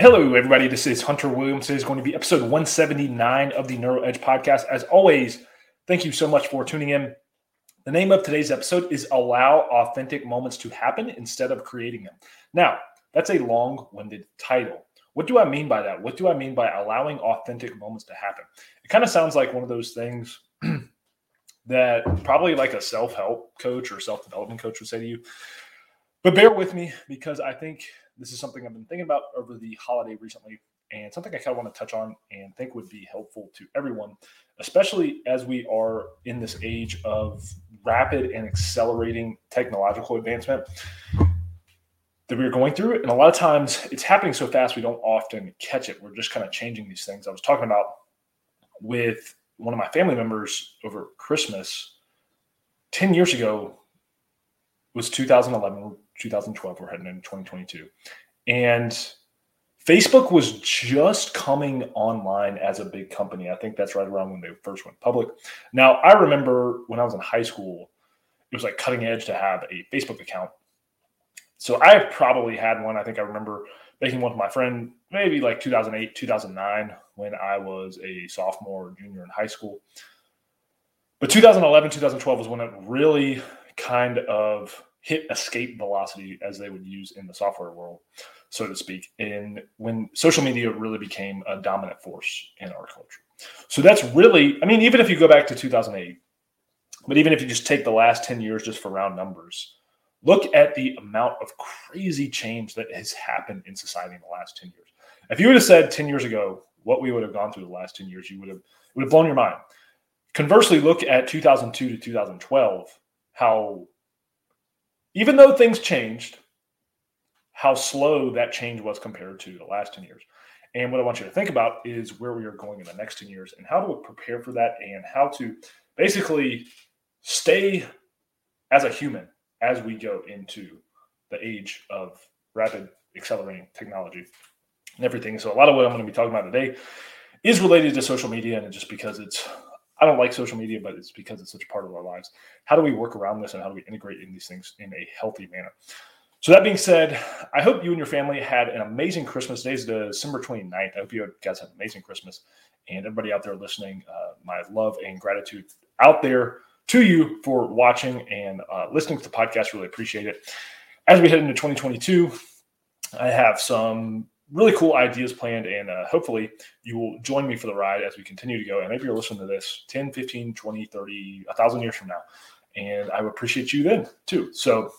Hello, everybody. This is Hunter Williams. This is going to be episode 179 of the Neuro Edge podcast. As always, thank you so much for tuning in. The name of today's episode is Allow Authentic Moments to Happen Instead of Creating Them. Now, that's a long winded title. What do I mean by that? What do I mean by allowing authentic moments to happen? It kind of sounds like one of those things that probably like a self help coach or self development coach would say to you. But bear with me because I think this is something I've been thinking about over the holiday recently, and something I kind of want to touch on and think would be helpful to everyone, especially as we are in this age of rapid and accelerating technological advancement that we're going through. And a lot of times it's happening so fast, we don't often catch it. We're just kind of changing these things. I was talking about with one of my family members over Christmas 10 years ago was 2011 2012. We're heading into 2022. And Facebook was just coming online as a big company. I think that's right around when they first went public. Now, I remember when I was in high school, it was like cutting edge to have a Facebook account. So I probably had one. I think I remember making one with my friend maybe like 2008, 2009 when I was a sophomore or junior in high school. But 2011, 2012 was when it really kind of hit escape velocity as they would use in the software world, so to speak. And when social media really became a dominant force in our culture. So that's really, I mean, even if you go back to 2008, but even if you just take the last 10 years just for round numbers, look at the amount of crazy change that has happened in society in the last 10 years. If you would have said 10 years ago what we would have gone through the last 10 years, you would have would have blown your mind. Conversely, look at 2002 to 2012, how even though things changed, how slow that change was compared to the last 10 years. And what I want you to think about is where we are going in the next 10 years and how to prepare for that and how to basically stay as a human as we go into the age of rapid accelerating technology and everything. So a lot of what I'm going to be talking about today is related to social media and just because it's I don't like social media, but it's because it's such a part of our lives. How do we work around this and how do we integrate in these things in a healthy manner? So that being said, I hope you and your family had an amazing Christmas. Today's December 29th. I hope you guys had an amazing Christmas. And everybody out there listening, uh, my love and gratitude out there to you for watching and uh, listening to the podcast. Really appreciate it. As we head into 2022, I have some really cool ideas planned and uh, hopefully you will join me for the ride as we continue to go. And maybe you're listening to this 10 15 20 30 a thousand years from now. And i would appreciate you then too. So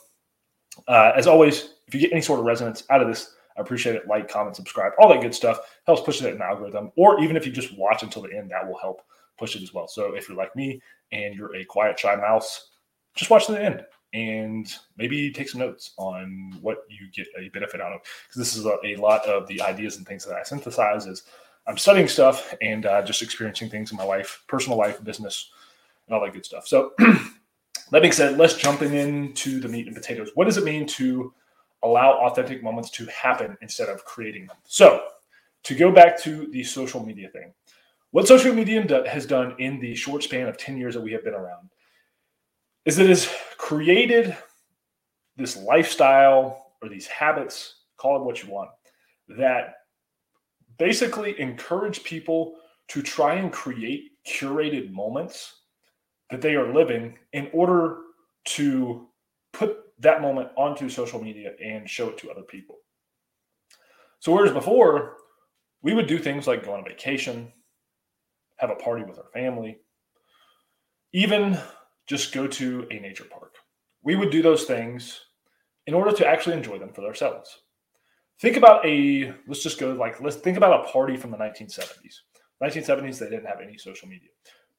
uh, as always if you get any sort of resonance out of this i appreciate it. Like comment subscribe all that good stuff helps push it in the algorithm. Or even if you just watch until the end that will help push it as well. So if you're like me and you're a quiet shy mouse just watch to the end and maybe take some notes on what you get a benefit out of. Because this is a, a, lot of the ideas and things that I synthesize is I'm studying stuff and uh, just experiencing things in my life, personal life, business, and all that good stuff. So, that being said, let's jump into the meat and potatoes. What does it mean to allow authentic moments to happen instead of creating them? So, to go back to the social media thing, what social media has done in the short span of 10 years that we have been around is it has created this lifestyle or these habits, call it what you want, that basically encourage people to try and create curated moments that they are living in order to put that moment onto social media and show it to other people. So, whereas before, we would do things like go on a vacation, have a party with our family, even just go to a nature park. We would do those things in order to actually enjoy them for ourselves. Think about a, let's just go like, let's think about a party from the 1970s. 1970s, they didn't have any social media.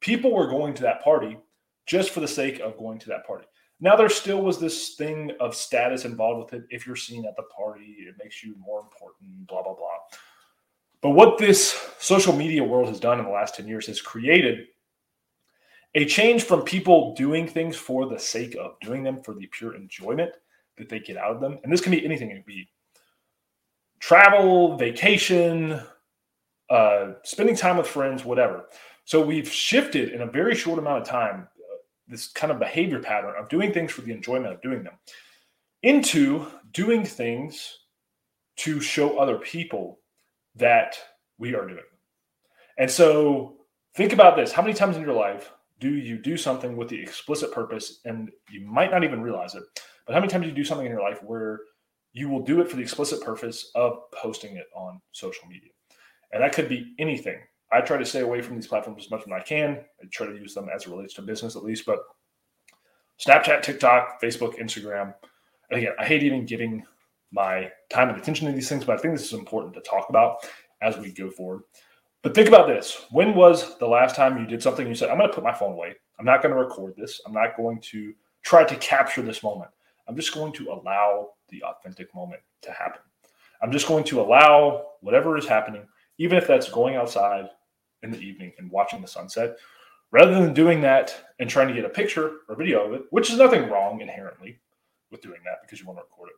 People were going to that party just for the sake of going to that party. Now, there still was this thing of status involved with it. If you're seen at the party, it makes you more important, blah, blah, blah. But what this social media world has done in the last 10 years has created a change from people doing things for the sake of doing them for the pure enjoyment that they get out of them. And this can be anything. It can be travel, vacation, uh, spending time with friends, whatever. So we've shifted in a very short amount of time uh, this kind of behavior pattern of doing things for the enjoyment of doing them into doing things to show other people that we are doing. And so think about this. How many times in your life do you do something with the explicit purpose and you might not even realize it? But how many times do you do something in your life where you will do it for the explicit purpose of posting it on social media? And that could be anything. I try to stay away from these platforms as much as I can. I try to use them as it relates to business at least, but Snapchat, TikTok, Facebook, Instagram. And again, I hate even giving my time and attention to these things, but I think this is important to talk about as we go forward. But think about this. When was the last time you did something you said, I'm going to put my phone away. I'm not going to record this. I'm not going to try to capture this moment. I'm just going to allow the authentic moment to happen. I'm just going to allow whatever is happening, even if that's going outside in the evening and watching the sunset, rather than doing that and trying to get a picture or video of it, which is nothing wrong inherently with doing that because you want to record it.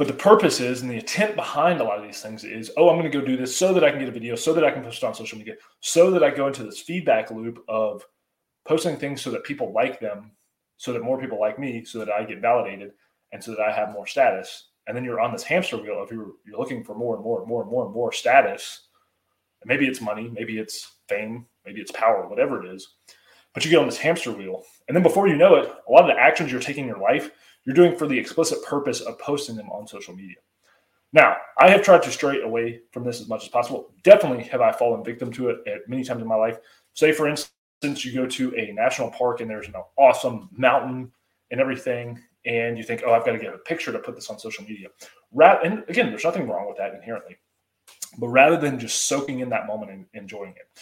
But the purpose is and the intent behind a lot of these things is, oh, I'm going to go do this so that I can get a video, so that I can post it on social media, so that I go into this feedback loop of posting things so that people like them, so that more people like me, so that I get validated, and so that I have more status. And then you're on this hamster wheel of you're, you're looking for more and more and more and more and more status. And maybe it's money, maybe it's fame, maybe it's power, whatever it is. But you get on this hamster wheel. And then before you know it, a lot of the actions you're taking in your life you're doing for the explicit purpose of posting them on social media. Now, I have tried to stray away from this as much as possible. Definitely have I fallen victim to it at many times in my life. Say, for instance, you go to a national park and there's an awesome mountain and everything, and you think, oh, I've got to get a picture to put this on social media. and again, there's nothing wrong with that inherently. But rather than just soaking in that moment and enjoying it.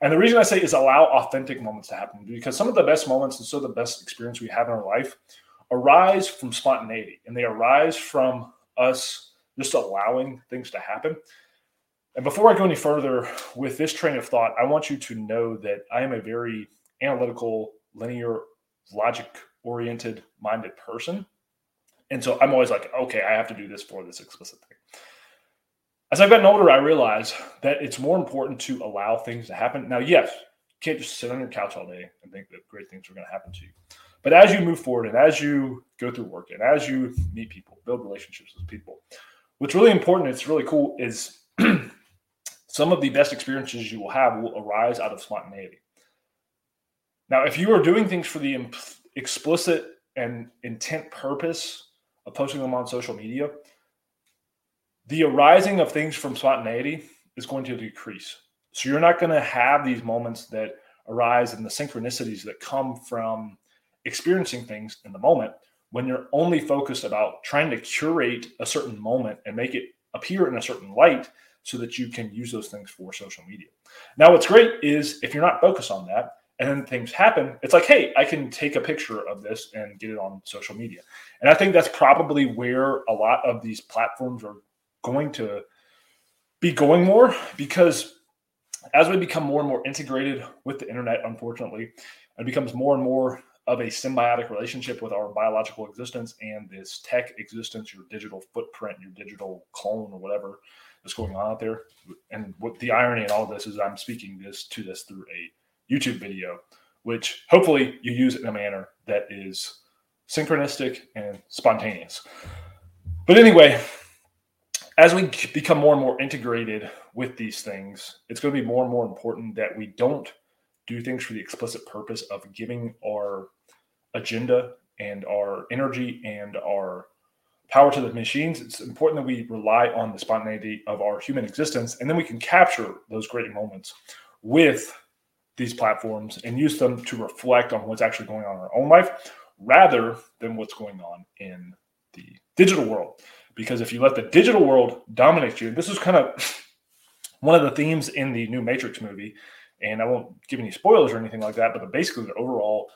And the reason I say is allow authentic moments to happen because some of the best moments and so the best experience we have in our life arise from spontaneity and they arise from us just allowing things to happen. And before I go any further with this train of thought, I want you to know that I am a very analytical, linear, logic oriented minded person. And so I'm always like, okay, I have to do this for this explicit thing. As I've gotten older, I realize that it's more important to allow things to happen. Now, yes, you can't just sit on your couch all day and think that great things are going to happen to you. But as you move forward and as you go through work and as you meet people, build relationships with people, what's really important, it's really cool, is some of the best experiences you will have will arise out of spontaneity. Now, if you are doing things for the imp- explicit and intent purpose of posting them on social media, the arising of things from spontaneity is going to decrease. So you're not going to have these moments that arise and the synchronicities that come from experiencing things in the moment when you're only focused about trying to curate a certain moment and make it appear in a certain light so that you can use those things for social media. Now, what's great is if you're not focused on that and then things happen, it's like, hey, I can take a picture of this and get it on social media. And I think that's probably where a lot of these platforms are going to be going more because as we become more and more integrated with the internet, unfortunately, it becomes more and more of a symbiotic relationship with our biological existence and this tech existence, your digital footprint, your digital clone, or whatever is going on out there. And what the irony in all this is, I'm speaking this to this through a YouTube video, which hopefully you use in a manner that is synchronistic and spontaneous. But anyway, as we become more and more integrated with these things, it's going to be more and more important that we don't do things for the explicit purpose of giving our agenda and our energy and our power to the machines, it's important that we rely on the spontaneity of our human existence. And then we can capture those great moments with these platforms and use them to reflect on what's actually going on in our own life rather than what's going on in the digital world. Because if you let the digital world dominate you, this is kind of one of the themes in the new Matrix movie. And I won't give any spoilers or anything like that, but basically the overall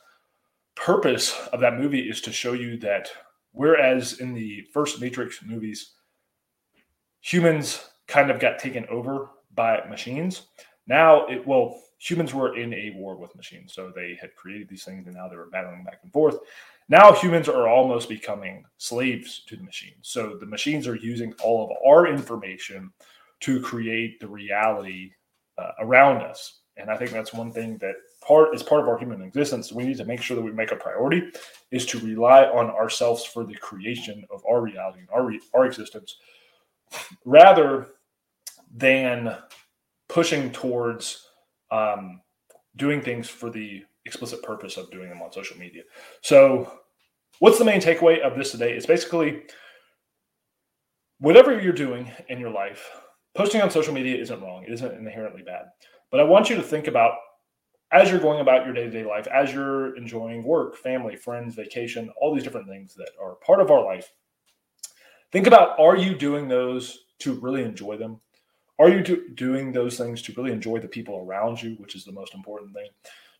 purpose of that movie is to show you that whereas in the first Matrix movies, humans kind of got taken over by machines. Now it well, humans were in a war with machines. So they had created these things and now they were battling back and forth. Now humans are almost becoming slaves to the machines. So the machines are using all of our information to create the reality uh, around us. And I think that's one thing that part is part of our human existence. We need to make sure that we make a priority is to rely on ourselves for the creation of our reality and our re, our existence rather than pushing towards um, doing things for the explicit purpose of doing them on social media. So, what's the main takeaway of this today? It's basically whatever you're doing in your life, posting on social media isn't wrong. It isn't inherently bad. But I want you to think about as you're going about your day to day life, as you're enjoying work, family, friends, vacation, all these different things that are part of our life. Think about are you doing those to really enjoy them? Are you do, doing those things to really enjoy the people around you, which is the most important thing?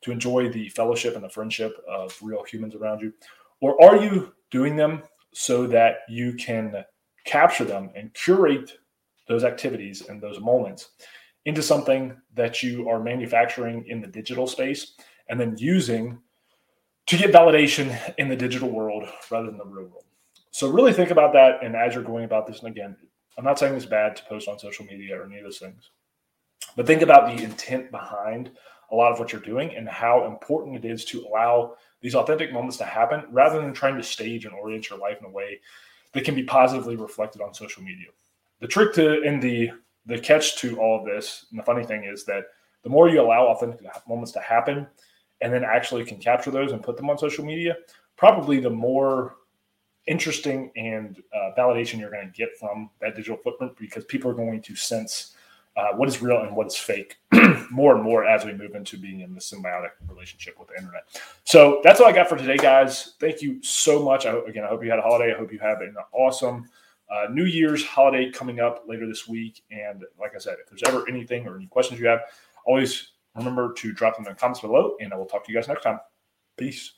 To enjoy the fellowship and the friendship of real humans around you? Or are you doing them so that you can capture them and curate those activities and those moments into something that you are manufacturing in the digital space and then using to get validation in the digital world rather than the real world. So really think about that. And as you're going about this, and again, I'm not saying it's bad to post on social media or any of those things, but think about the intent behind a lot of what you're doing and how important it is to allow these authentic moments to happen rather than trying to stage and orient your life in a way that can be positively reflected on social media. The trick to in the the catch to all of this, and the funny thing is that the more you allow authentic moments to happen and then actually can capture those and put them on social media, probably the more interesting and uh, validation you're going to get from that digital footprint because people are going to sense uh, what is real and what is fake more and more as we move into being in this symbiotic relationship with the internet. So that's all I got for today, guys. Thank you so much. I, again, I hope you had a holiday. I hope you have an awesome uh, New Year's holiday coming up later this week. And like I said, if there's ever anything or any questions you have, always remember to drop them in the comments below, and I will talk to you guys next time. Peace.